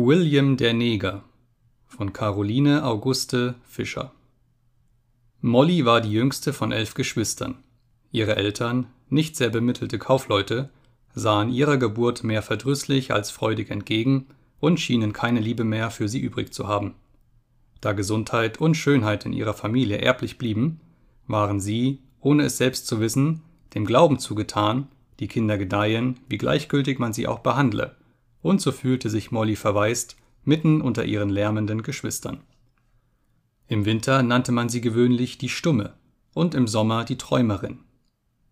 William der Neger von Caroline Auguste Fischer Molly war die jüngste von elf Geschwistern. Ihre Eltern, nicht sehr bemittelte Kaufleute, sahen ihrer Geburt mehr verdrüßlich als freudig entgegen und schienen keine Liebe mehr für sie übrig zu haben. Da Gesundheit und Schönheit in ihrer Familie erblich blieben, waren sie, ohne es selbst zu wissen, dem Glauben zugetan, die Kinder gedeihen, wie gleichgültig man sie auch behandle und so fühlte sich Molly verwaist, mitten unter ihren lärmenden Geschwistern. Im Winter nannte man sie gewöhnlich die Stumme und im Sommer die Träumerin.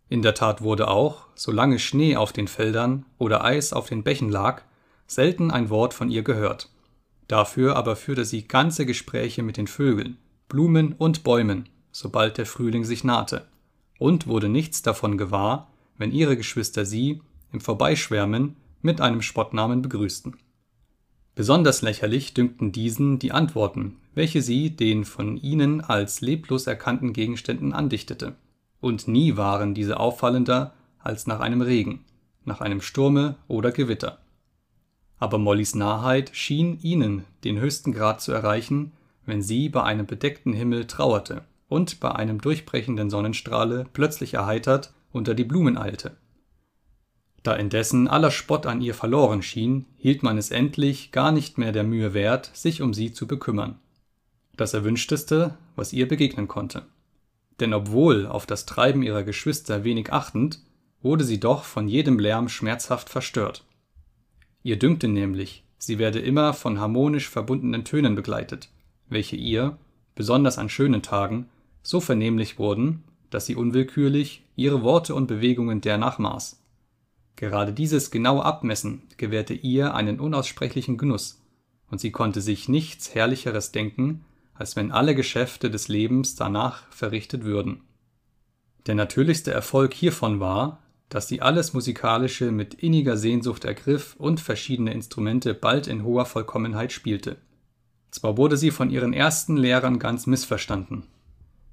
In der Tat wurde auch, solange Schnee auf den Feldern oder Eis auf den Bächen lag, selten ein Wort von ihr gehört. Dafür aber führte sie ganze Gespräche mit den Vögeln, Blumen und Bäumen, sobald der Frühling sich nahte, und wurde nichts davon gewahr, wenn ihre Geschwister sie, im Vorbeischwärmen, mit einem Spottnamen begrüßten. Besonders lächerlich dünkten diesen die Antworten, welche sie den von ihnen als leblos erkannten Gegenständen andichtete, und nie waren diese auffallender als nach einem Regen, nach einem Sturme oder Gewitter. Aber Mollys Narrheit schien ihnen den höchsten Grad zu erreichen, wenn sie bei einem bedeckten Himmel trauerte und bei einem durchbrechenden Sonnenstrahle plötzlich erheitert unter die Blumen eilte da indessen aller Spott an ihr verloren schien, hielt man es endlich gar nicht mehr der Mühe wert, sich um sie zu bekümmern. Das Erwünschteste, was ihr begegnen konnte. Denn obwohl auf das Treiben ihrer Geschwister wenig achtend, wurde sie doch von jedem Lärm schmerzhaft verstört. Ihr dünkte nämlich, sie werde immer von harmonisch verbundenen Tönen begleitet, welche ihr, besonders an schönen Tagen, so vernehmlich wurden, dass sie unwillkürlich ihre Worte und Bewegungen der nachmaß Gerade dieses genaue Abmessen gewährte ihr einen unaussprechlichen Genuss, und sie konnte sich nichts Herrlicheres denken, als wenn alle Geschäfte des Lebens danach verrichtet würden. Der natürlichste Erfolg hiervon war, dass sie alles Musikalische mit inniger Sehnsucht ergriff und verschiedene Instrumente bald in hoher Vollkommenheit spielte. Zwar wurde sie von ihren ersten Lehrern ganz missverstanden.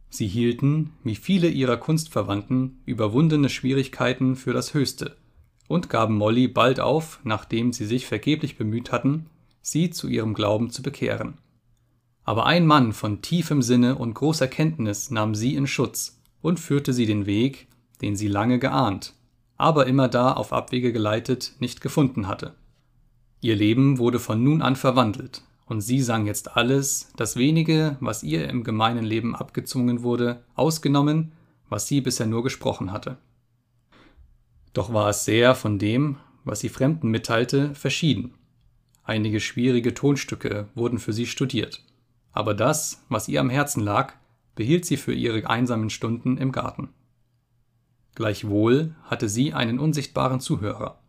Sie hielten, wie viele ihrer Kunstverwandten, überwundene Schwierigkeiten für das Höchste und gaben Molly bald auf, nachdem sie sich vergeblich bemüht hatten, sie zu ihrem Glauben zu bekehren. Aber ein Mann von tiefem Sinne und großer Kenntnis nahm sie in Schutz und führte sie den Weg, den sie lange geahnt, aber immer da auf Abwege geleitet nicht gefunden hatte. Ihr Leben wurde von nun an verwandelt, und sie sang jetzt alles, das wenige, was ihr im gemeinen Leben abgezwungen wurde, ausgenommen, was sie bisher nur gesprochen hatte. Doch war es sehr von dem, was sie Fremden mitteilte, verschieden. Einige schwierige Tonstücke wurden für sie studiert, aber das, was ihr am Herzen lag, behielt sie für ihre einsamen Stunden im Garten. Gleichwohl hatte sie einen unsichtbaren Zuhörer.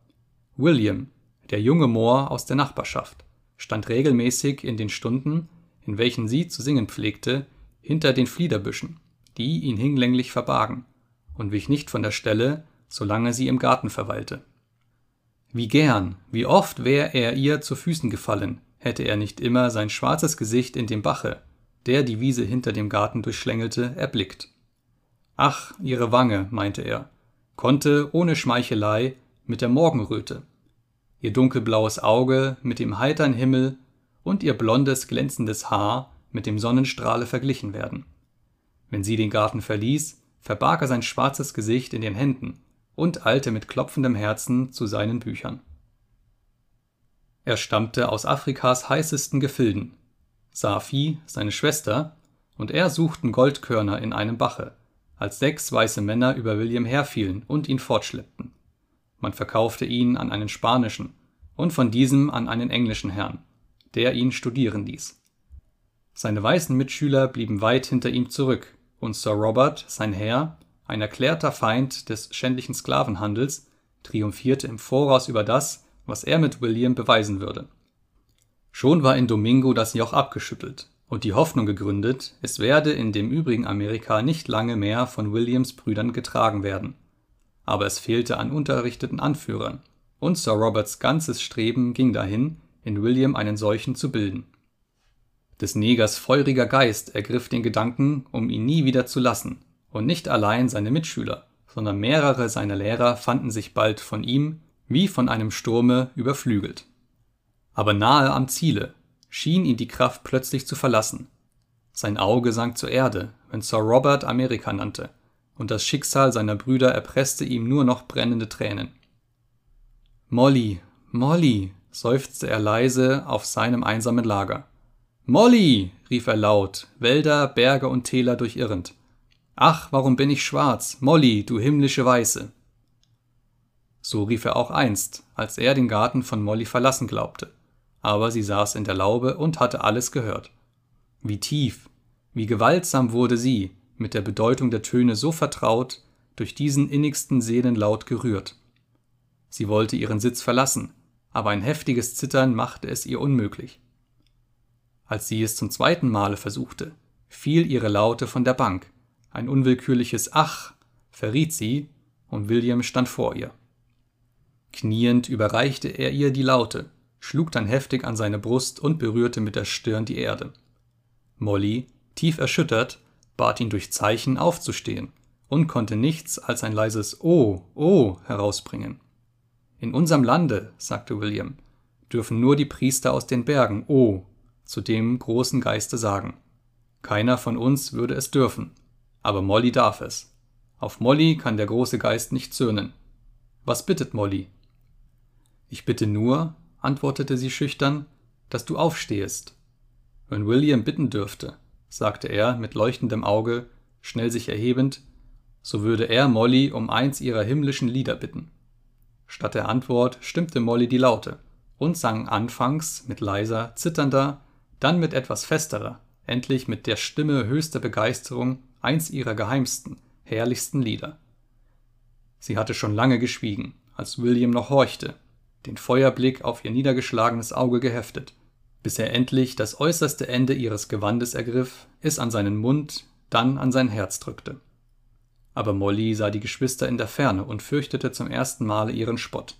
William, der junge Moor aus der Nachbarschaft, stand regelmäßig in den Stunden, in welchen sie zu singen pflegte, hinter den Fliederbüschen, die ihn hinlänglich verbargen, und wich nicht von der Stelle, solange sie im Garten verweilte. Wie gern, wie oft wäre er ihr zu Füßen gefallen, hätte er nicht immer sein schwarzes Gesicht in dem Bache, der die Wiese hinter dem Garten durchschlängelte, erblickt. Ach, ihre Wange, meinte er, konnte ohne Schmeichelei mit der Morgenröte, ihr dunkelblaues Auge mit dem heitern Himmel und ihr blondes, glänzendes Haar mit dem Sonnenstrahle verglichen werden. Wenn sie den Garten verließ, verbarg er sein schwarzes Gesicht in den Händen und eilte mit klopfendem Herzen zu seinen Büchern. Er stammte aus Afrikas heißesten Gefilden. Safi, seine Schwester, und er suchten Goldkörner in einem Bache, als sechs weiße Männer über William herfielen und ihn fortschleppten. Man verkaufte ihn an einen spanischen und von diesem an einen englischen Herrn, der ihn studieren ließ. Seine weißen Mitschüler blieben weit hinter ihm zurück, und Sir Robert, sein Herr, ein erklärter Feind des schändlichen Sklavenhandels, triumphierte im Voraus über das, was er mit William beweisen würde. Schon war in Domingo das Joch abgeschüttelt und die Hoffnung gegründet, es werde in dem übrigen Amerika nicht lange mehr von Williams Brüdern getragen werden. Aber es fehlte an unterrichteten Anführern, und Sir Roberts ganzes Streben ging dahin, in William einen solchen zu bilden. Des Negers feuriger Geist ergriff den Gedanken, um ihn nie wieder zu lassen, und nicht allein seine Mitschüler, sondern mehrere seiner Lehrer fanden sich bald von ihm wie von einem Sturme überflügelt. Aber nahe am Ziele schien ihn die Kraft plötzlich zu verlassen. Sein Auge sank zur Erde, wenn Sir Robert Amerika nannte, und das Schicksal seiner Brüder erpresste ihm nur noch brennende Tränen. Molly, Molly, seufzte er leise auf seinem einsamen Lager. Molly, rief er laut, Wälder, Berge und Täler durchirrend. Ach, warum bin ich schwarz, Molly, du himmlische Weiße. So rief er auch einst, als er den Garten von Molly verlassen glaubte, aber sie saß in der Laube und hatte alles gehört. Wie tief, wie gewaltsam wurde sie, mit der Bedeutung der Töne so vertraut, durch diesen innigsten Seelenlaut gerührt. Sie wollte ihren Sitz verlassen, aber ein heftiges Zittern machte es ihr unmöglich. Als sie es zum zweiten Male versuchte, fiel ihre Laute von der Bank. Ein unwillkürliches Ach verriet sie, und William stand vor ihr. Kniend überreichte er ihr die Laute, schlug dann heftig an seine Brust und berührte mit der Stirn die Erde. Molly, tief erschüttert, bat ihn durch Zeichen aufzustehen und konnte nichts als ein leises Oh, oh herausbringen. In unserem Lande, sagte William, dürfen nur die Priester aus den Bergen Oh zu dem großen Geiste sagen. Keiner von uns würde es dürfen, aber Molly darf es. Auf Molly kann der große Geist nicht zürnen. Was bittet Molly? Ich bitte nur, antwortete sie schüchtern, dass du aufstehest wenn William bitten dürfte, sagte er mit leuchtendem Auge, schnell sich erhebend, so würde er Molly um eins ihrer himmlischen Lieder bitten. Statt der Antwort stimmte Molly die Laute und sang anfangs mit leiser, zitternder, dann mit etwas festerer, endlich mit der Stimme höchster Begeisterung eins ihrer geheimsten, herrlichsten Lieder. Sie hatte schon lange geschwiegen, als William noch horchte, den Feuerblick auf ihr niedergeschlagenes Auge geheftet, bis er endlich das äußerste Ende ihres Gewandes ergriff, es an seinen Mund, dann an sein Herz drückte. Aber Molly sah die Geschwister in der Ferne und fürchtete zum ersten Male ihren Spott.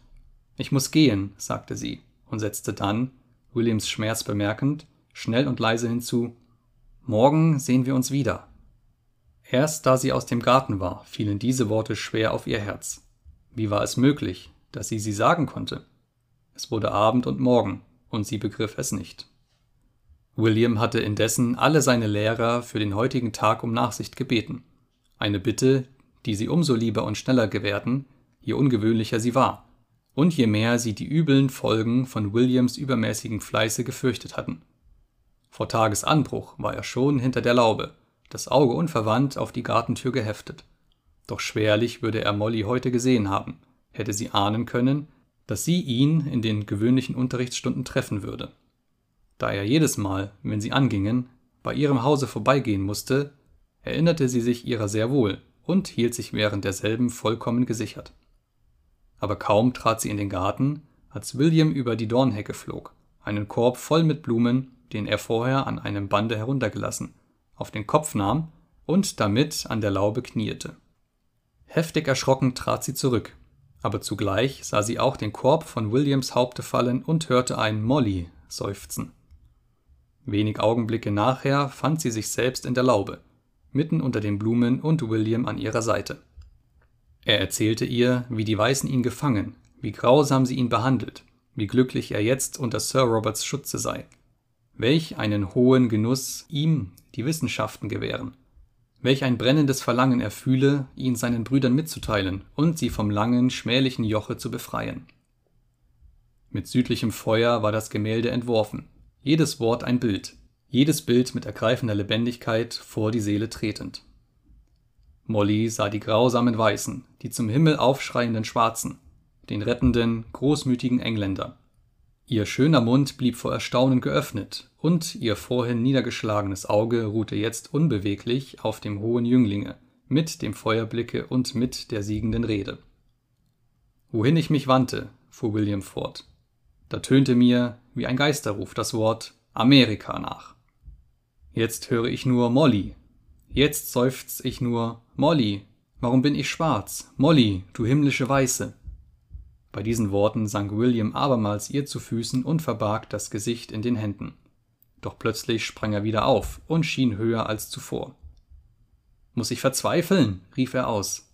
Ich muss gehen, sagte sie und setzte dann, Williams Schmerz bemerkend, schnell und leise hinzu Morgen sehen wir uns wieder. Erst da sie aus dem Garten war, fielen diese Worte schwer auf ihr Herz. Wie war es möglich, dass sie sie sagen konnte? Es wurde Abend und Morgen, und sie begriff es nicht. William hatte indessen alle seine Lehrer für den heutigen Tag um Nachsicht gebeten, eine Bitte, die sie umso lieber und schneller gewährten, je ungewöhnlicher sie war, und je mehr sie die übeln Folgen von Williams übermäßigem Fleiße gefürchtet hatten. Vor Tagesanbruch war er schon hinter der Laube, das Auge unverwandt auf die Gartentür geheftet. Doch schwerlich würde er Molly heute gesehen haben, hätte sie ahnen können, dass sie ihn in den gewöhnlichen Unterrichtsstunden treffen würde. Da er jedes Mal, wenn sie angingen, bei ihrem Hause vorbeigehen musste, erinnerte sie sich ihrer sehr wohl und hielt sich während derselben vollkommen gesichert. Aber kaum trat sie in den Garten, als William über die Dornhecke flog, einen Korb voll mit Blumen, den er vorher an einem Bande heruntergelassen, auf den Kopf nahm und damit an der Laube kniete. Heftig erschrocken trat sie zurück, aber zugleich sah sie auch den Korb von Williams Haupte fallen und hörte ein Molly seufzen. Wenig Augenblicke nachher fand sie sich selbst in der Laube, mitten unter den Blumen und William an ihrer Seite. Er erzählte ihr, wie die Weißen ihn gefangen, wie grausam sie ihn behandelt, wie glücklich er jetzt unter Sir Roberts Schutze sei, welch einen hohen Genuss ihm die Wissenschaften gewähren welch ein brennendes Verlangen er fühle, ihn seinen Brüdern mitzuteilen und sie vom langen, schmählichen Joche zu befreien. Mit südlichem Feuer war das Gemälde entworfen, jedes Wort ein Bild, jedes Bild mit ergreifender Lebendigkeit vor die Seele tretend. Molly sah die grausamen Weißen, die zum Himmel aufschreienden Schwarzen, den rettenden, großmütigen Engländer, Ihr schöner Mund blieb vor Erstaunen geöffnet, und ihr vorhin niedergeschlagenes Auge ruhte jetzt unbeweglich auf dem hohen Jünglinge, mit dem Feuerblicke und mit der siegenden Rede. Wohin ich mich wandte, fuhr William fort, da tönte mir wie ein Geisterruf das Wort Amerika nach. Jetzt höre ich nur Molly. Jetzt seufz ich nur Molly. Warum bin ich schwarz? Molly, du himmlische Weiße. Bei diesen Worten sank William abermals ihr zu Füßen und verbarg das Gesicht in den Händen. Doch plötzlich sprang er wieder auf und schien höher als zuvor. Muss ich verzweifeln? rief er aus.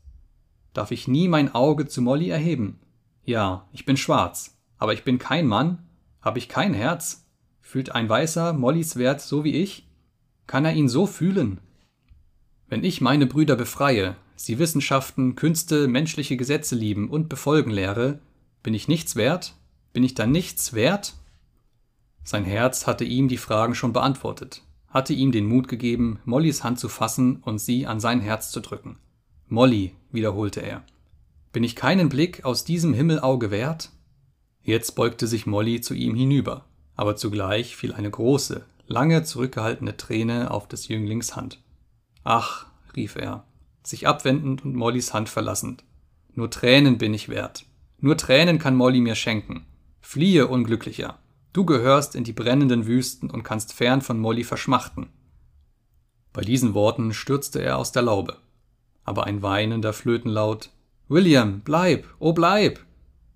Darf ich nie mein Auge zu Molly erheben? Ja, ich bin schwarz, aber ich bin kein Mann Habe ich kein Herz? Fühlt ein Weißer Mollys Wert so wie ich? Kann er ihn so fühlen? Wenn ich meine Brüder befreie, sie Wissenschaften, Künste, menschliche Gesetze lieben und befolgen lehre, bin ich nichts wert? Bin ich dann nichts wert? Sein Herz hatte ihm die Fragen schon beantwortet, hatte ihm den Mut gegeben, Mollys Hand zu fassen und sie an sein Herz zu drücken. Molly, wiederholte er, bin ich keinen Blick aus diesem Himmelauge wert? Jetzt beugte sich Molly zu ihm hinüber, aber zugleich fiel eine große, lange zurückgehaltene Träne auf des Jünglings Hand. Ach, rief er, sich abwendend und Mollys Hand verlassend. Nur Tränen bin ich wert. Nur Tränen kann Molly mir schenken. Fliehe, Unglücklicher. Du gehörst in die brennenden Wüsten und kannst fern von Molly verschmachten. Bei diesen Worten stürzte er aus der Laube. Aber ein weinender Flötenlaut William, bleib, oh bleib,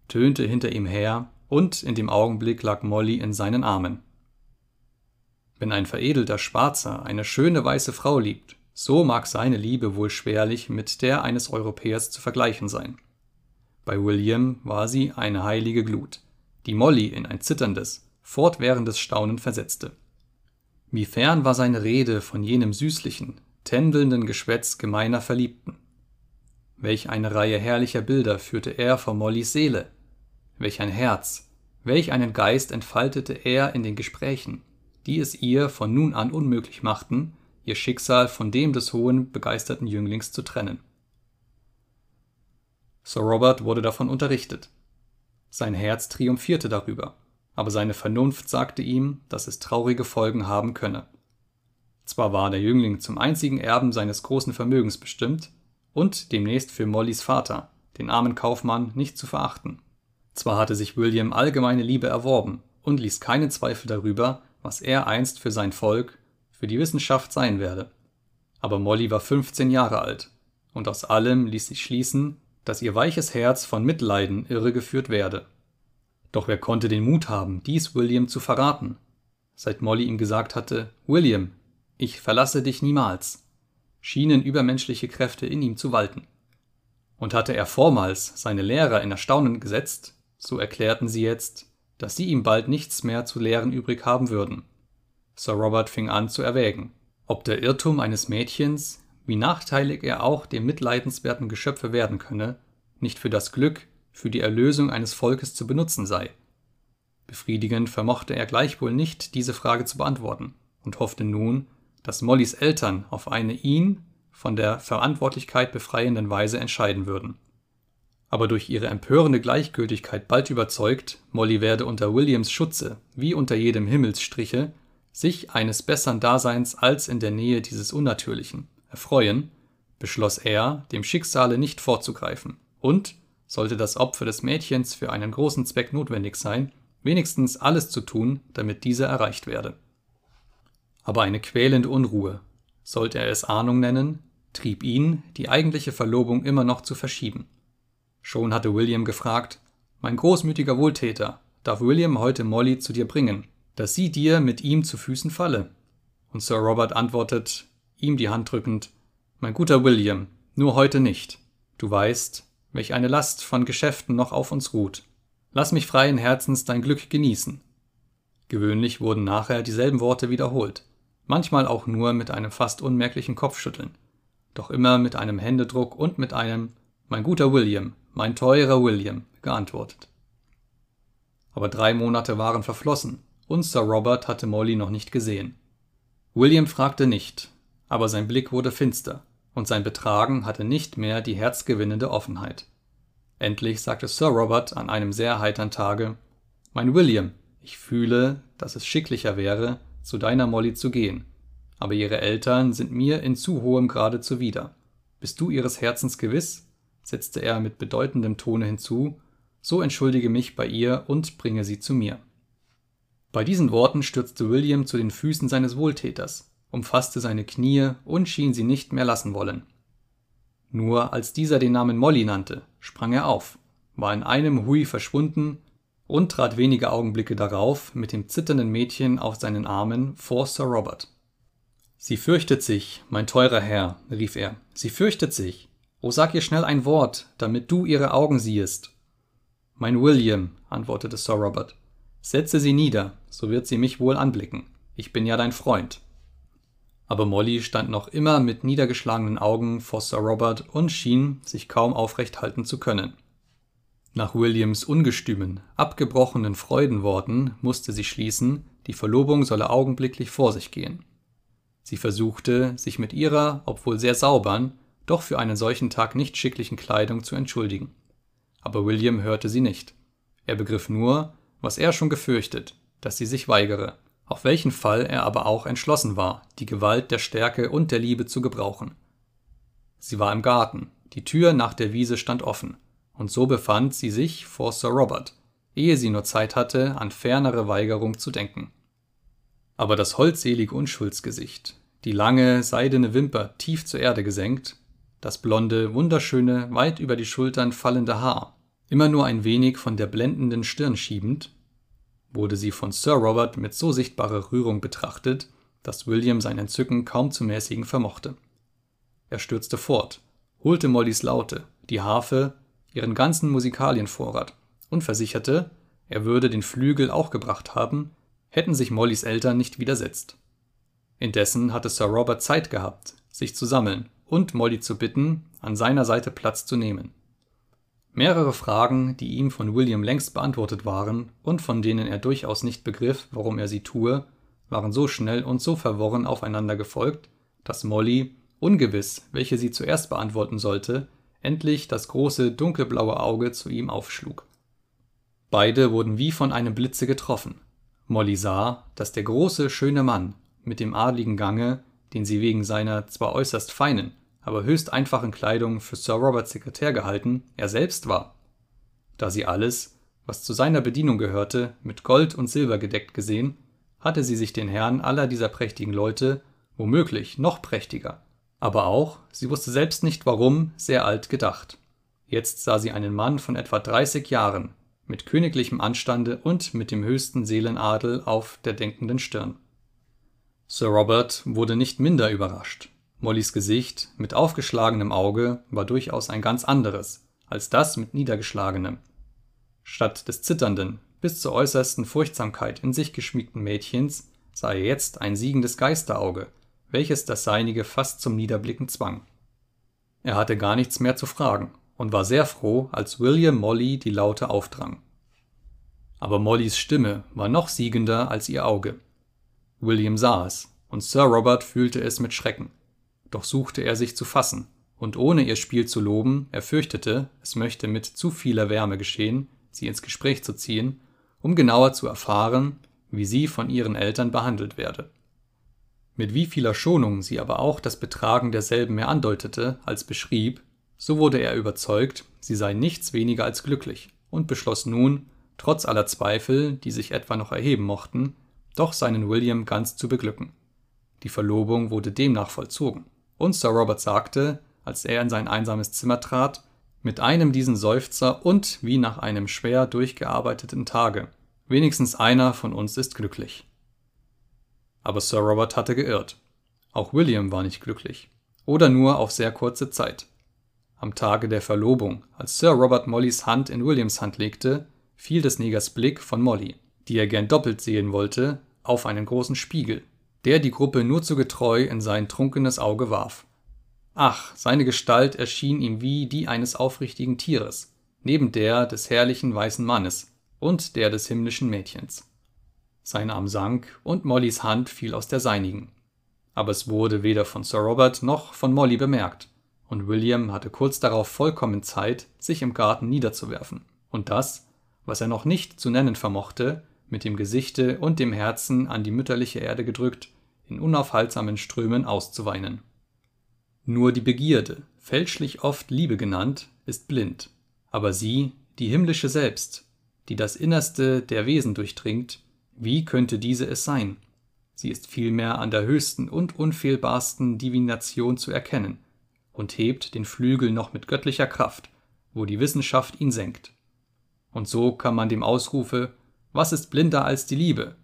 tönte hinter ihm her, und in dem Augenblick lag Molly in seinen Armen. Wenn ein veredelter Schwarzer eine schöne weiße Frau liebt, so mag seine Liebe wohl schwerlich mit der eines Europäers zu vergleichen sein. Bei William war sie eine heilige Glut, die Molly in ein zitterndes, fortwährendes Staunen versetzte. Wie fern war seine Rede von jenem süßlichen, tändelnden Geschwätz gemeiner Verliebten. Welch eine Reihe herrlicher Bilder führte er vor Mollys Seele. Welch ein Herz, welch einen Geist entfaltete er in den Gesprächen, die es ihr von nun an unmöglich machten, ihr Schicksal von dem des hohen, begeisterten Jünglings zu trennen. Sir Robert wurde davon unterrichtet. Sein Herz triumphierte darüber, aber seine Vernunft sagte ihm, dass es traurige Folgen haben könne. Zwar war der Jüngling zum einzigen Erben seines großen Vermögens bestimmt und demnächst für Mollys Vater, den armen Kaufmann, nicht zu verachten. Zwar hatte sich William allgemeine Liebe erworben und ließ keinen Zweifel darüber, was er einst für sein Volk, für die Wissenschaft sein werde. Aber Molly war 15 Jahre alt, und aus allem ließ sich schließen, dass ihr weiches Herz von Mitleiden irregeführt werde. Doch wer konnte den Mut haben, dies William zu verraten? Seit Molly ihm gesagt hatte, William, ich verlasse dich niemals, schienen übermenschliche Kräfte in ihm zu walten. Und hatte er vormals seine Lehrer in Erstaunen gesetzt, so erklärten sie jetzt, dass sie ihm bald nichts mehr zu lehren übrig haben würden. Sir Robert fing an zu erwägen, ob der Irrtum eines Mädchens, wie nachteilig er auch dem mitleidenswerten Geschöpfe werden könne, nicht für das Glück, für die Erlösung eines Volkes zu benutzen sei. Befriedigend vermochte er gleichwohl nicht, diese Frage zu beantworten und hoffte nun, dass Mollys Eltern auf eine ihn von der Verantwortlichkeit befreienden Weise entscheiden würden. Aber durch ihre empörende Gleichgültigkeit bald überzeugt, Molly werde unter Williams Schutze, wie unter jedem Himmelsstriche, sich eines bessern Daseins als in der Nähe dieses Unnatürlichen erfreuen, beschloss er, dem Schicksale nicht vorzugreifen und, sollte das Opfer des Mädchens für einen großen Zweck notwendig sein, wenigstens alles zu tun, damit dieser erreicht werde. Aber eine quälende Unruhe, sollte er es Ahnung nennen, trieb ihn, die eigentliche Verlobung immer noch zu verschieben. Schon hatte William gefragt, mein großmütiger Wohltäter, darf William heute Molly zu dir bringen? dass sie dir mit ihm zu Füßen falle. Und Sir Robert antwortet, ihm die Hand drückend, Mein guter William, nur heute nicht. Du weißt, welch eine Last von Geschäften noch auf uns ruht. Lass mich freien Herzens dein Glück genießen. Gewöhnlich wurden nachher dieselben Worte wiederholt, manchmal auch nur mit einem fast unmerklichen Kopfschütteln, doch immer mit einem Händedruck und mit einem Mein guter William, mein teurer William geantwortet. Aber drei Monate waren verflossen, und Sir Robert hatte Molly noch nicht gesehen. William fragte nicht, aber sein Blick wurde finster, und sein Betragen hatte nicht mehr die herzgewinnende Offenheit. Endlich sagte Sir Robert an einem sehr heitern Tage Mein William, ich fühle, dass es schicklicher wäre, zu deiner Molly zu gehen, aber ihre Eltern sind mir in zu hohem Grade zuwider. Bist du ihres Herzens gewiss? setzte er mit bedeutendem Tone hinzu, so entschuldige mich bei ihr und bringe sie zu mir. Bei diesen Worten stürzte William zu den Füßen seines Wohltäters, umfasste seine Knie und schien sie nicht mehr lassen wollen. Nur als dieser den Namen Molly nannte, sprang er auf, war in einem Hui verschwunden und trat wenige Augenblicke darauf mit dem zitternden Mädchen auf seinen Armen vor Sir Robert. Sie fürchtet sich, mein teurer Herr, rief er, sie fürchtet sich. O sag ihr schnell ein Wort, damit du ihre Augen siehest. Mein William, antwortete Sir Robert, Setze sie nieder, so wird sie mich wohl anblicken. Ich bin ja dein Freund. Aber Molly stand noch immer mit niedergeschlagenen Augen vor Sir Robert und schien sich kaum aufrecht halten zu können. Nach Williams ungestümen, abgebrochenen Freudenworten musste sie schließen, die Verlobung solle augenblicklich vor sich gehen. Sie versuchte, sich mit ihrer, obwohl sehr saubern, doch für einen solchen Tag nicht schicklichen Kleidung zu entschuldigen. Aber William hörte sie nicht. Er begriff nur, was er schon gefürchtet, dass sie sich weigere, auf welchen Fall er aber auch entschlossen war, die Gewalt der Stärke und der Liebe zu gebrauchen. Sie war im Garten, die Tür nach der Wiese stand offen, und so befand sie sich vor Sir Robert, ehe sie nur Zeit hatte, an fernere Weigerung zu denken. Aber das holdselige Unschuldsgesicht, die lange, seidene Wimper tief zur Erde gesenkt, das blonde, wunderschöne, weit über die Schultern fallende Haar, immer nur ein wenig von der blendenden Stirn schiebend, wurde sie von Sir Robert mit so sichtbarer Rührung betrachtet, dass William sein Entzücken kaum zu mäßigen vermochte. Er stürzte fort, holte Mollys Laute, die Harfe, ihren ganzen Musikalienvorrat und versicherte, er würde den Flügel auch gebracht haben, hätten sich Mollys Eltern nicht widersetzt. Indessen hatte Sir Robert Zeit gehabt, sich zu sammeln und Molly zu bitten, an seiner Seite Platz zu nehmen. Mehrere Fragen, die ihm von William längst beantwortet waren und von denen er durchaus nicht begriff, warum er sie tue, waren so schnell und so verworren aufeinander gefolgt, dass Molly, ungewiss, welche sie zuerst beantworten sollte, endlich das große dunkelblaue Auge zu ihm aufschlug. Beide wurden wie von einem Blitze getroffen. Molly sah, dass der große, schöne Mann mit dem adligen Gange, den sie wegen seiner zwar äußerst feinen, aber höchst einfachen Kleidung für Sir Roberts Sekretär gehalten, er selbst war. Da sie alles, was zu seiner Bedienung gehörte, mit Gold und Silber gedeckt gesehen, hatte sie sich den Herrn aller dieser prächtigen Leute, womöglich noch prächtiger, aber auch, sie wusste selbst nicht warum, sehr alt gedacht. Jetzt sah sie einen Mann von etwa 30 Jahren, mit königlichem Anstande und mit dem höchsten Seelenadel auf der denkenden Stirn. Sir Robert wurde nicht minder überrascht. Mollys Gesicht mit aufgeschlagenem Auge war durchaus ein ganz anderes als das mit niedergeschlagenem. Statt des zitternden, bis zur äußersten Furchtsamkeit in sich geschmiegten Mädchens sah er jetzt ein siegendes Geisterauge, welches das seinige fast zum Niederblicken zwang. Er hatte gar nichts mehr zu fragen und war sehr froh, als William Molly die Laute aufdrang. Aber Mollys Stimme war noch siegender als ihr Auge. William sah es, und Sir Robert fühlte es mit Schrecken doch suchte er sich zu fassen, und ohne ihr Spiel zu loben, er fürchtete, es möchte mit zu vieler Wärme geschehen, sie ins Gespräch zu ziehen, um genauer zu erfahren, wie sie von ihren Eltern behandelt werde. Mit wie vieler Schonung sie aber auch das Betragen derselben mehr andeutete als beschrieb, so wurde er überzeugt, sie sei nichts weniger als glücklich und beschloss nun, trotz aller Zweifel, die sich etwa noch erheben mochten, doch seinen William ganz zu beglücken. Die Verlobung wurde demnach vollzogen. Und Sir Robert sagte, als er in sein einsames Zimmer trat, mit einem diesen Seufzer und wie nach einem schwer durchgearbeiteten Tage. Wenigstens einer von uns ist glücklich. Aber Sir Robert hatte geirrt. Auch William war nicht glücklich. Oder nur auf sehr kurze Zeit. Am Tage der Verlobung, als Sir Robert Mollys Hand in Williams Hand legte, fiel des Negers Blick von Molly, die er gern doppelt sehen wollte, auf einen großen Spiegel, der die Gruppe nur zu getreu in sein trunkenes Auge warf. Ach, seine Gestalt erschien ihm wie die eines aufrichtigen Tieres, neben der des herrlichen weißen Mannes und der des himmlischen Mädchens. Sein Arm sank und Mollys Hand fiel aus der seinigen. Aber es wurde weder von Sir Robert noch von Molly bemerkt, und William hatte kurz darauf vollkommen Zeit, sich im Garten niederzuwerfen und das, was er noch nicht zu nennen vermochte, mit dem Gesichte und dem Herzen an die mütterliche Erde gedrückt, in unaufhaltsamen Strömen auszuweinen. Nur die Begierde, fälschlich oft Liebe genannt, ist blind, aber sie, die himmlische selbst, die das Innerste der Wesen durchdringt, wie könnte diese es sein? Sie ist vielmehr an der höchsten und unfehlbarsten Divination zu erkennen und hebt den Flügel noch mit göttlicher Kraft, wo die Wissenschaft ihn senkt. Und so kann man dem Ausrufe Was ist blinder als die Liebe?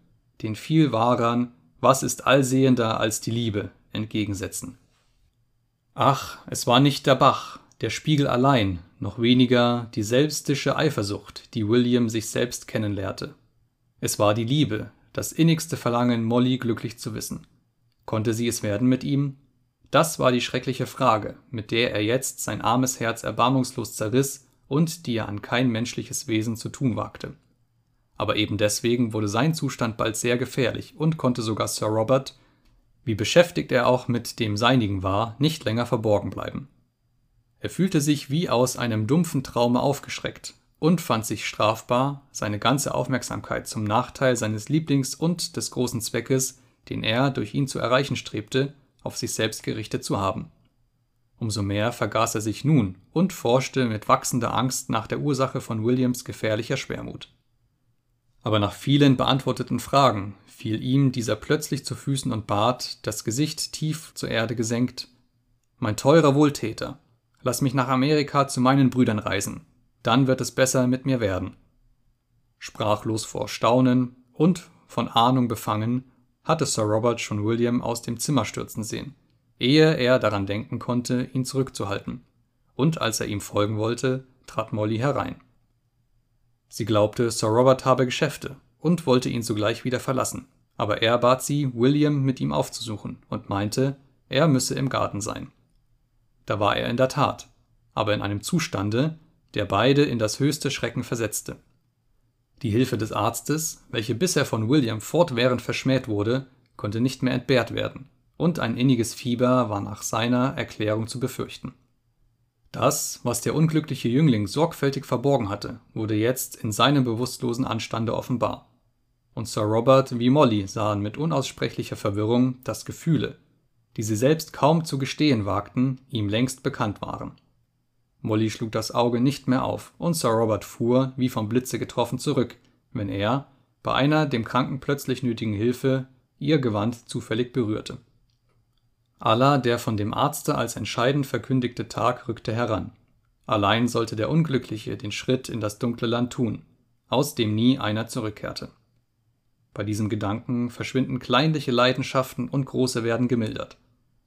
den viel wahrern was ist allsehender als die Liebe entgegensetzen. Ach, es war nicht der Bach, der Spiegel allein, noch weniger die selbstische Eifersucht, die William sich selbst kennenlernte. Es war die Liebe, das innigste Verlangen, Molly glücklich zu wissen. Konnte sie es werden mit ihm? Das war die schreckliche Frage, mit der er jetzt sein armes Herz erbarmungslos zerriss und die er an kein menschliches Wesen zu tun wagte. Aber eben deswegen wurde sein Zustand bald sehr gefährlich und konnte sogar Sir Robert, wie beschäftigt er auch mit dem seinigen war, nicht länger verborgen bleiben. Er fühlte sich wie aus einem dumpfen Traume aufgeschreckt und fand sich strafbar, seine ganze Aufmerksamkeit zum Nachteil seines Lieblings und des großen Zweckes, den er durch ihn zu erreichen strebte, auf sich selbst gerichtet zu haben. Umso mehr vergaß er sich nun und forschte mit wachsender Angst nach der Ursache von Williams gefährlicher Schwermut. Aber nach vielen beantworteten Fragen fiel ihm dieser plötzlich zu Füßen und bat, das Gesicht tief zur Erde gesenkt. Mein teurer Wohltäter, lass mich nach Amerika zu meinen Brüdern reisen, dann wird es besser mit mir werden. Sprachlos vor Staunen und von Ahnung befangen, hatte Sir Robert schon William aus dem Zimmer stürzen sehen, ehe er daran denken konnte, ihn zurückzuhalten. Und als er ihm folgen wollte, trat Molly herein. Sie glaubte, Sir Robert habe Geschäfte und wollte ihn sogleich wieder verlassen, aber er bat sie, William mit ihm aufzusuchen und meinte, er müsse im Garten sein. Da war er in der Tat, aber in einem Zustande, der beide in das höchste Schrecken versetzte. Die Hilfe des Arztes, welche bisher von William fortwährend verschmäht wurde, konnte nicht mehr entbehrt werden, und ein inniges Fieber war nach seiner Erklärung zu befürchten. Das, was der unglückliche Jüngling sorgfältig verborgen hatte, wurde jetzt in seinem bewusstlosen Anstande offenbar. Und Sir Robert wie Molly sahen mit unaussprechlicher Verwirrung, dass Gefühle, die sie selbst kaum zu gestehen wagten, ihm längst bekannt waren. Molly schlug das Auge nicht mehr auf, und Sir Robert fuhr, wie vom Blitze getroffen, zurück, wenn er, bei einer dem Kranken plötzlich nötigen Hilfe, ihr Gewand zufällig berührte. Allah, der von dem Arzte als entscheidend verkündigte Tag, rückte heran. Allein sollte der Unglückliche den Schritt in das dunkle Land tun, aus dem nie einer zurückkehrte. Bei diesem Gedanken verschwinden kleinliche Leidenschaften und große werden gemildert.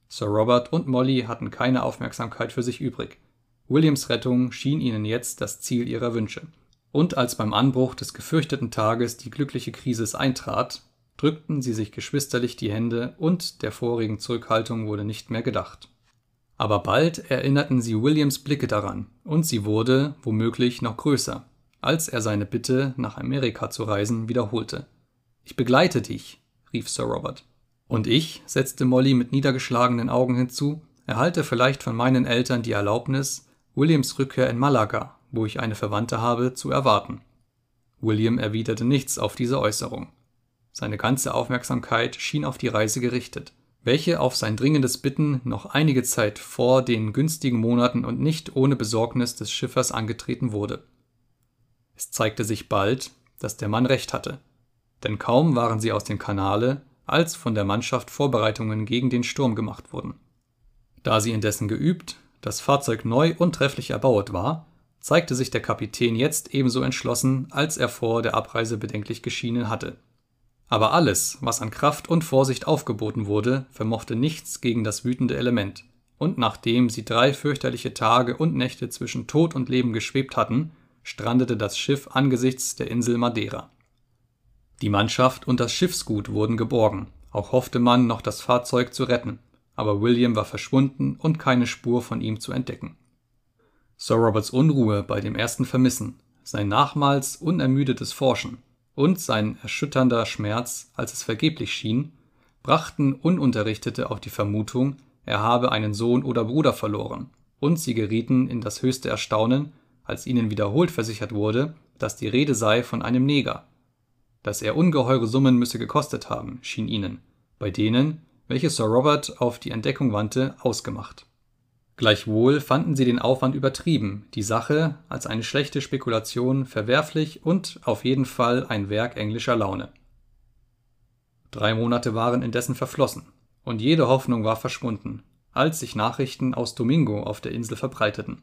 Sir Robert und Molly hatten keine Aufmerksamkeit für sich übrig, Williams Rettung schien ihnen jetzt das Ziel ihrer Wünsche. Und als beim Anbruch des gefürchteten Tages die glückliche Krise eintrat, drückten sie sich geschwisterlich die Hände und der vorigen Zurückhaltung wurde nicht mehr gedacht. Aber bald erinnerten sie Williams Blicke daran, und sie wurde, womöglich, noch größer, als er seine Bitte, nach Amerika zu reisen, wiederholte. Ich begleite dich, rief Sir Robert. Und ich, setzte Molly mit niedergeschlagenen Augen hinzu, erhalte vielleicht von meinen Eltern die Erlaubnis, Williams Rückkehr in Malaga, wo ich eine Verwandte habe, zu erwarten. William erwiderte nichts auf diese Äußerung. Seine ganze Aufmerksamkeit schien auf die Reise gerichtet, welche auf sein dringendes Bitten noch einige Zeit vor den günstigen Monaten und nicht ohne Besorgnis des Schiffers angetreten wurde. Es zeigte sich bald, dass der Mann recht hatte, denn kaum waren sie aus dem Kanale, als von der Mannschaft Vorbereitungen gegen den Sturm gemacht wurden. Da sie indessen geübt, das Fahrzeug neu und trefflich erbaut war, zeigte sich der Kapitän jetzt ebenso entschlossen, als er vor der Abreise bedenklich geschienen hatte. Aber alles, was an Kraft und Vorsicht aufgeboten wurde, vermochte nichts gegen das wütende Element, und nachdem sie drei fürchterliche Tage und Nächte zwischen Tod und Leben geschwebt hatten, strandete das Schiff angesichts der Insel Madeira. Die Mannschaft und das Schiffsgut wurden geborgen, auch hoffte man noch das Fahrzeug zu retten, aber William war verschwunden und keine Spur von ihm zu entdecken. Sir Roberts Unruhe bei dem ersten Vermissen, sein nachmals unermüdetes Forschen und sein erschütternder Schmerz, als es vergeblich schien, brachten Ununterrichtete auf die Vermutung, er habe einen Sohn oder Bruder verloren, und sie gerieten in das höchste Erstaunen, als ihnen wiederholt versichert wurde, dass die Rede sei von einem Neger. Dass er ungeheure Summen müsse gekostet haben, schien ihnen, bei denen, welche Sir Robert auf die Entdeckung wandte, ausgemacht. Gleichwohl fanden sie den Aufwand übertrieben, die Sache als eine schlechte Spekulation verwerflich und auf jeden Fall ein Werk englischer Laune. Drei Monate waren indessen verflossen, und jede Hoffnung war verschwunden, als sich Nachrichten aus Domingo auf der Insel verbreiteten.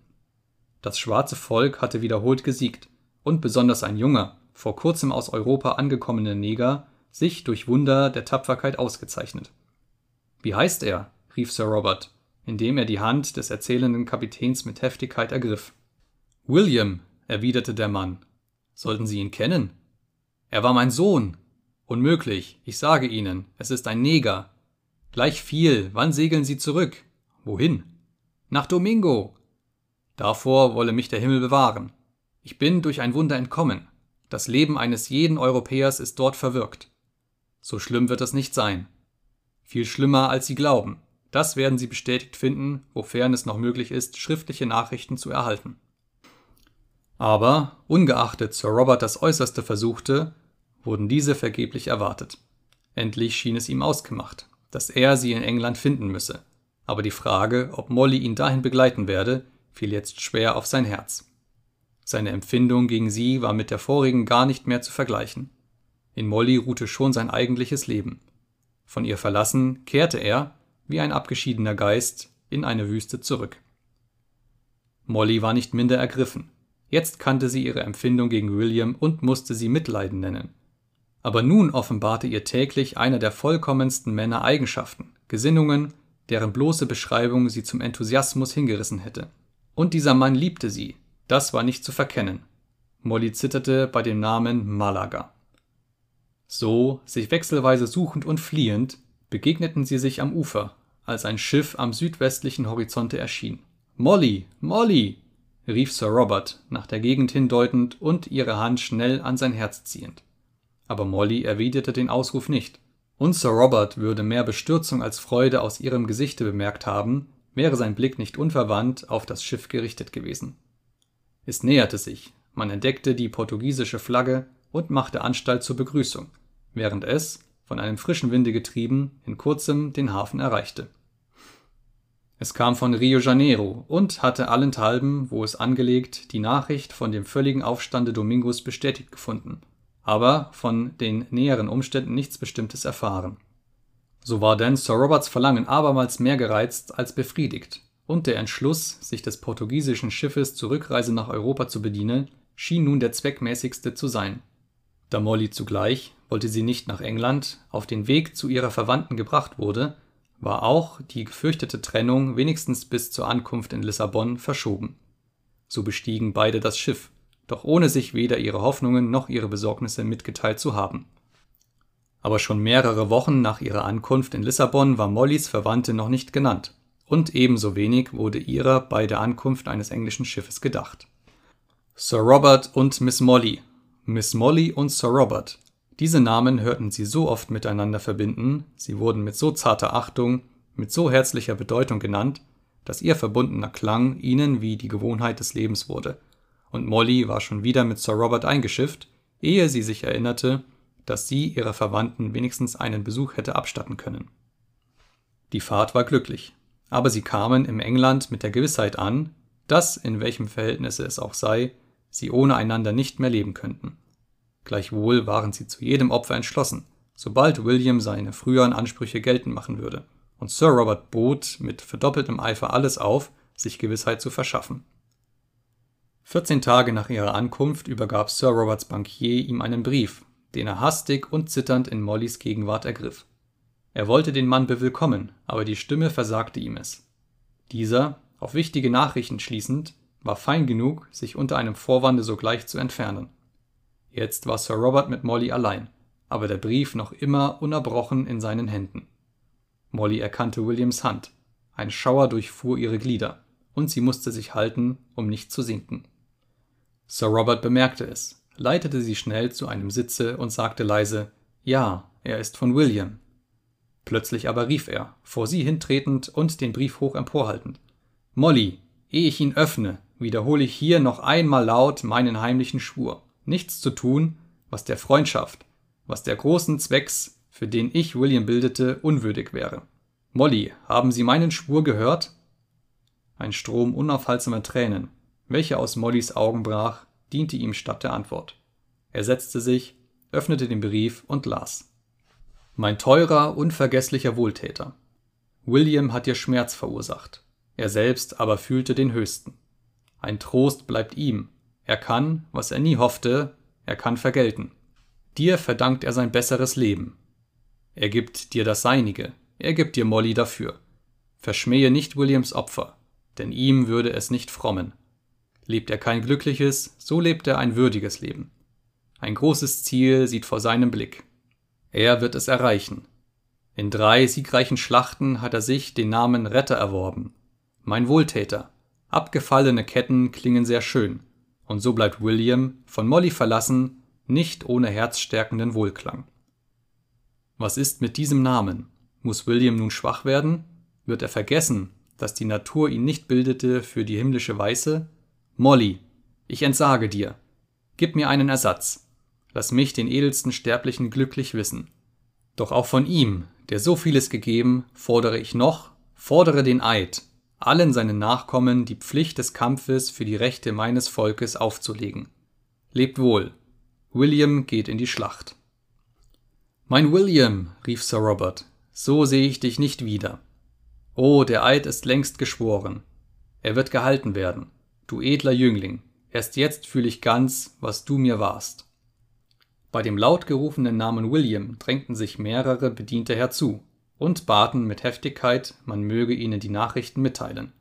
Das schwarze Volk hatte wiederholt gesiegt, und besonders ein junger, vor kurzem aus Europa angekommener Neger sich durch Wunder der Tapferkeit ausgezeichnet. Wie heißt er? rief Sir Robert, indem er die Hand des erzählenden Kapitäns mit Heftigkeit ergriff. William, erwiderte der Mann. Sollten Sie ihn kennen? Er war mein Sohn. Unmöglich, ich sage Ihnen, es ist ein Neger. Gleich viel, wann segeln Sie zurück? Wohin? Nach Domingo. Davor wolle mich der Himmel bewahren. Ich bin durch ein Wunder entkommen. Das Leben eines jeden Europäers ist dort verwirkt. So schlimm wird es nicht sein. Viel schlimmer, als Sie glauben. Das werden Sie bestätigt finden, wofern es noch möglich ist, schriftliche Nachrichten zu erhalten. Aber, ungeachtet Sir Robert das Äußerste versuchte, wurden diese vergeblich erwartet. Endlich schien es ihm ausgemacht, dass er sie in England finden müsse. Aber die Frage, ob Molly ihn dahin begleiten werde, fiel jetzt schwer auf sein Herz. Seine Empfindung gegen sie war mit der vorigen gar nicht mehr zu vergleichen. In Molly ruhte schon sein eigentliches Leben. Von ihr verlassen kehrte er, wie ein abgeschiedener Geist, in eine Wüste zurück. Molly war nicht minder ergriffen. Jetzt kannte sie ihre Empfindung gegen William und musste sie Mitleiden nennen. Aber nun offenbarte ihr täglich einer der vollkommensten Männer Eigenschaften, Gesinnungen, deren bloße Beschreibung sie zum Enthusiasmus hingerissen hätte. Und dieser Mann liebte sie, das war nicht zu verkennen. Molly zitterte bei dem Namen Malaga. So, sich wechselweise suchend und fliehend, begegneten sie sich am Ufer, als ein Schiff am südwestlichen Horizonte erschien. Molly, Molly! rief Sir Robert, nach der Gegend hindeutend und ihre Hand schnell an sein Herz ziehend. Aber Molly erwiderte den Ausruf nicht, und Sir Robert würde mehr Bestürzung als Freude aus ihrem Gesichte bemerkt haben, wäre sein Blick nicht unverwandt auf das Schiff gerichtet gewesen. Es näherte sich, man entdeckte die portugiesische Flagge und machte Anstalt zur Begrüßung, während es, von einem frischen Winde getrieben, in kurzem den Hafen erreichte. Es kam von Rio Janeiro und hatte allenthalben, wo es angelegt, die Nachricht von dem völligen Aufstande Domingos bestätigt gefunden, aber von den näheren Umständen nichts Bestimmtes erfahren. So war denn Sir Roberts Verlangen abermals mehr gereizt als befriedigt, und der Entschluss, sich des portugiesischen Schiffes zur Rückreise nach Europa zu bedienen, schien nun der zweckmäßigste zu sein. Da Molly zugleich, wollte sie nicht nach England, auf den Weg zu ihrer Verwandten gebracht wurde, war auch die gefürchtete Trennung wenigstens bis zur Ankunft in Lissabon verschoben. So bestiegen beide das Schiff, doch ohne sich weder ihre Hoffnungen noch ihre Besorgnisse mitgeteilt zu haben. Aber schon mehrere Wochen nach ihrer Ankunft in Lissabon war Mollys Verwandte noch nicht genannt, und ebenso wenig wurde ihrer bei der Ankunft eines englischen Schiffes gedacht. Sir Robert und Miss Molly, Miss Molly und Sir Robert, diese Namen hörten sie so oft miteinander verbinden, sie wurden mit so zarter Achtung, mit so herzlicher Bedeutung genannt, dass ihr verbundener Klang ihnen wie die Gewohnheit des Lebens wurde, und Molly war schon wieder mit Sir Robert eingeschifft, ehe sie sich erinnerte, dass sie ihrer Verwandten wenigstens einen Besuch hätte abstatten können. Die Fahrt war glücklich, aber sie kamen im England mit der Gewissheit an, dass, in welchem Verhältnisse es auch sei, sie ohne einander nicht mehr leben könnten. Gleichwohl waren sie zu jedem Opfer entschlossen, sobald William seine früheren Ansprüche geltend machen würde, und Sir Robert bot mit verdoppeltem Eifer alles auf, sich Gewissheit zu verschaffen. Vierzehn Tage nach ihrer Ankunft übergab Sir Roberts Bankier ihm einen Brief, den er hastig und zitternd in Mollys Gegenwart ergriff. Er wollte den Mann bewillkommen, aber die Stimme versagte ihm es. Dieser, auf wichtige Nachrichten schließend, war fein genug, sich unter einem Vorwande sogleich zu entfernen. Jetzt war Sir Robert mit Molly allein, aber der Brief noch immer unerbrochen in seinen Händen. Molly erkannte Williams Hand. Ein Schauer durchfuhr ihre Glieder, und sie musste sich halten, um nicht zu sinken. Sir Robert bemerkte es, leitete sie schnell zu einem Sitze und sagte leise Ja, er ist von William. Plötzlich aber rief er, vor sie hintretend und den Brief hoch emporhaltend Molly, ehe ich ihn öffne, wiederhole ich hier noch einmal laut meinen heimlichen Schwur nichts zu tun, was der Freundschaft, was der großen Zwecks, für den ich William bildete, unwürdig wäre. Molly, haben Sie meinen Schwur gehört? Ein Strom unaufhaltsamer Tränen, welcher aus Mollys Augen brach, diente ihm statt der Antwort. Er setzte sich, öffnete den Brief und las. Mein teurer, unvergesslicher Wohltäter. William hat dir Schmerz verursacht. Er selbst aber fühlte den höchsten. Ein Trost bleibt ihm, er kann, was er nie hoffte, er kann vergelten. Dir verdankt er sein besseres Leben. Er gibt dir das Seinige, er gibt dir Molly dafür. Verschmähe nicht Williams Opfer, denn ihm würde es nicht frommen. Lebt er kein glückliches, so lebt er ein würdiges Leben. Ein großes Ziel sieht vor seinem Blick. Er wird es erreichen. In drei siegreichen Schlachten hat er sich den Namen Retter erworben. Mein Wohltäter. Abgefallene Ketten klingen sehr schön. Und so bleibt William, von Molly verlassen, nicht ohne herzstärkenden Wohlklang. Was ist mit diesem Namen? Muss William nun schwach werden? Wird er vergessen, dass die Natur ihn nicht bildete für die himmlische Weiße? Molly, ich entsage dir. Gib mir einen Ersatz. Lass mich den edelsten Sterblichen glücklich wissen. Doch auch von ihm, der so vieles gegeben, fordere ich noch, fordere den Eid, allen seinen Nachkommen die Pflicht des Kampfes für die Rechte meines Volkes aufzulegen. Lebt wohl. William geht in die Schlacht. Mein William, rief Sir Robert, so sehe ich dich nicht wieder. Oh, der Eid ist längst geschworen. Er wird gehalten werden. Du edler Jüngling, erst jetzt fühle ich ganz, was du mir warst. Bei dem laut gerufenen Namen William drängten sich mehrere Bediente herzu und baten mit Heftigkeit, man möge ihnen die Nachrichten mitteilen.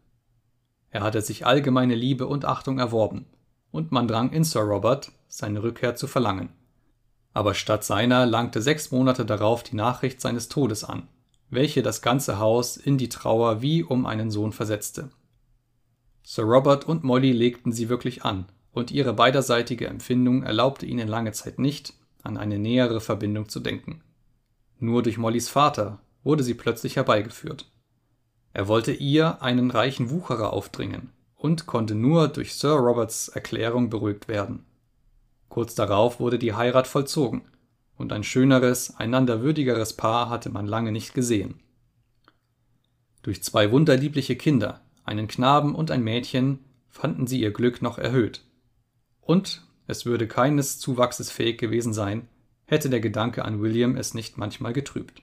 Er hatte sich allgemeine Liebe und Achtung erworben, und man drang in Sir Robert, seine Rückkehr zu verlangen. Aber statt seiner langte sechs Monate darauf die Nachricht seines Todes an, welche das ganze Haus in die Trauer wie um einen Sohn versetzte. Sir Robert und Molly legten sie wirklich an, und ihre beiderseitige Empfindung erlaubte ihnen lange Zeit nicht, an eine nähere Verbindung zu denken. Nur durch Mollys Vater wurde sie plötzlich herbeigeführt. Er wollte ihr einen reichen Wucherer aufdringen und konnte nur durch Sir Roberts Erklärung beruhigt werden. Kurz darauf wurde die Heirat vollzogen, und ein schöneres, einander würdigeres Paar hatte man lange nicht gesehen. Durch zwei wunderliebliche Kinder, einen Knaben und ein Mädchen, fanden sie ihr Glück noch erhöht. Und es würde keines Zuwachses fähig gewesen sein, hätte der Gedanke an William es nicht manchmal getrübt.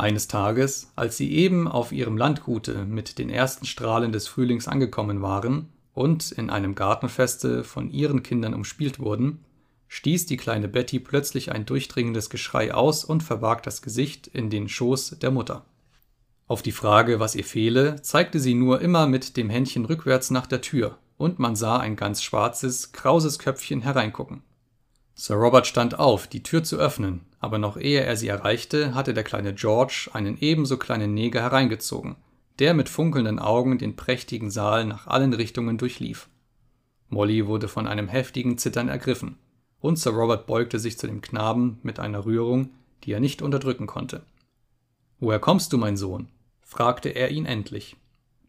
Eines Tages, als sie eben auf ihrem Landgute mit den ersten Strahlen des Frühlings angekommen waren und in einem Gartenfeste von ihren Kindern umspielt wurden, stieß die kleine Betty plötzlich ein durchdringendes Geschrei aus und verbarg das Gesicht in den Schoß der Mutter. Auf die Frage, was ihr fehle, zeigte sie nur immer mit dem Händchen rückwärts nach der Tür und man sah ein ganz schwarzes, krauses Köpfchen hereingucken. Sir Robert stand auf, die Tür zu öffnen, aber noch ehe er sie erreichte, hatte der kleine George einen ebenso kleinen Neger hereingezogen, der mit funkelnden Augen den prächtigen Saal nach allen Richtungen durchlief. Molly wurde von einem heftigen Zittern ergriffen, und Sir Robert beugte sich zu dem Knaben mit einer Rührung, die er nicht unterdrücken konnte. Woher kommst du, mein Sohn? fragte er ihn endlich.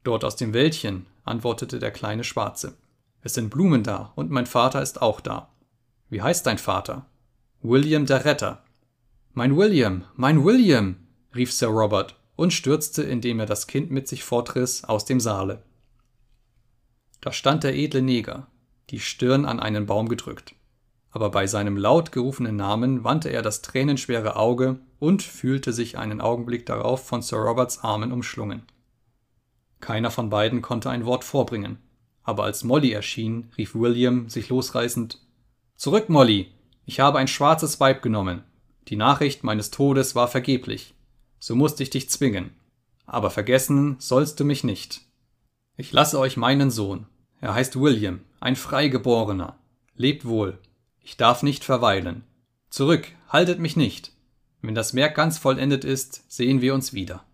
Dort aus dem Wäldchen, antwortete der kleine Schwarze. Es sind Blumen da, und mein Vater ist auch da. Wie heißt dein Vater? William der Retter. Mein William, mein William, rief Sir Robert und stürzte, indem er das Kind mit sich fortriss, aus dem Saale. Da stand der edle Neger, die Stirn an einen Baum gedrückt. Aber bei seinem laut gerufenen Namen wandte er das tränenschwere Auge und fühlte sich einen Augenblick darauf von Sir Roberts Armen umschlungen. Keiner von beiden konnte ein Wort vorbringen. Aber als Molly erschien, rief William, sich losreißend Zurück, Molly. Ich habe ein schwarzes Weib genommen. Die Nachricht meines Todes war vergeblich. So musste ich dich zwingen. Aber vergessen sollst du mich nicht. Ich lasse euch meinen Sohn. Er heißt William, ein Freigeborener. Lebt wohl. Ich darf nicht verweilen. Zurück, haltet mich nicht. Wenn das Werk ganz vollendet ist, sehen wir uns wieder.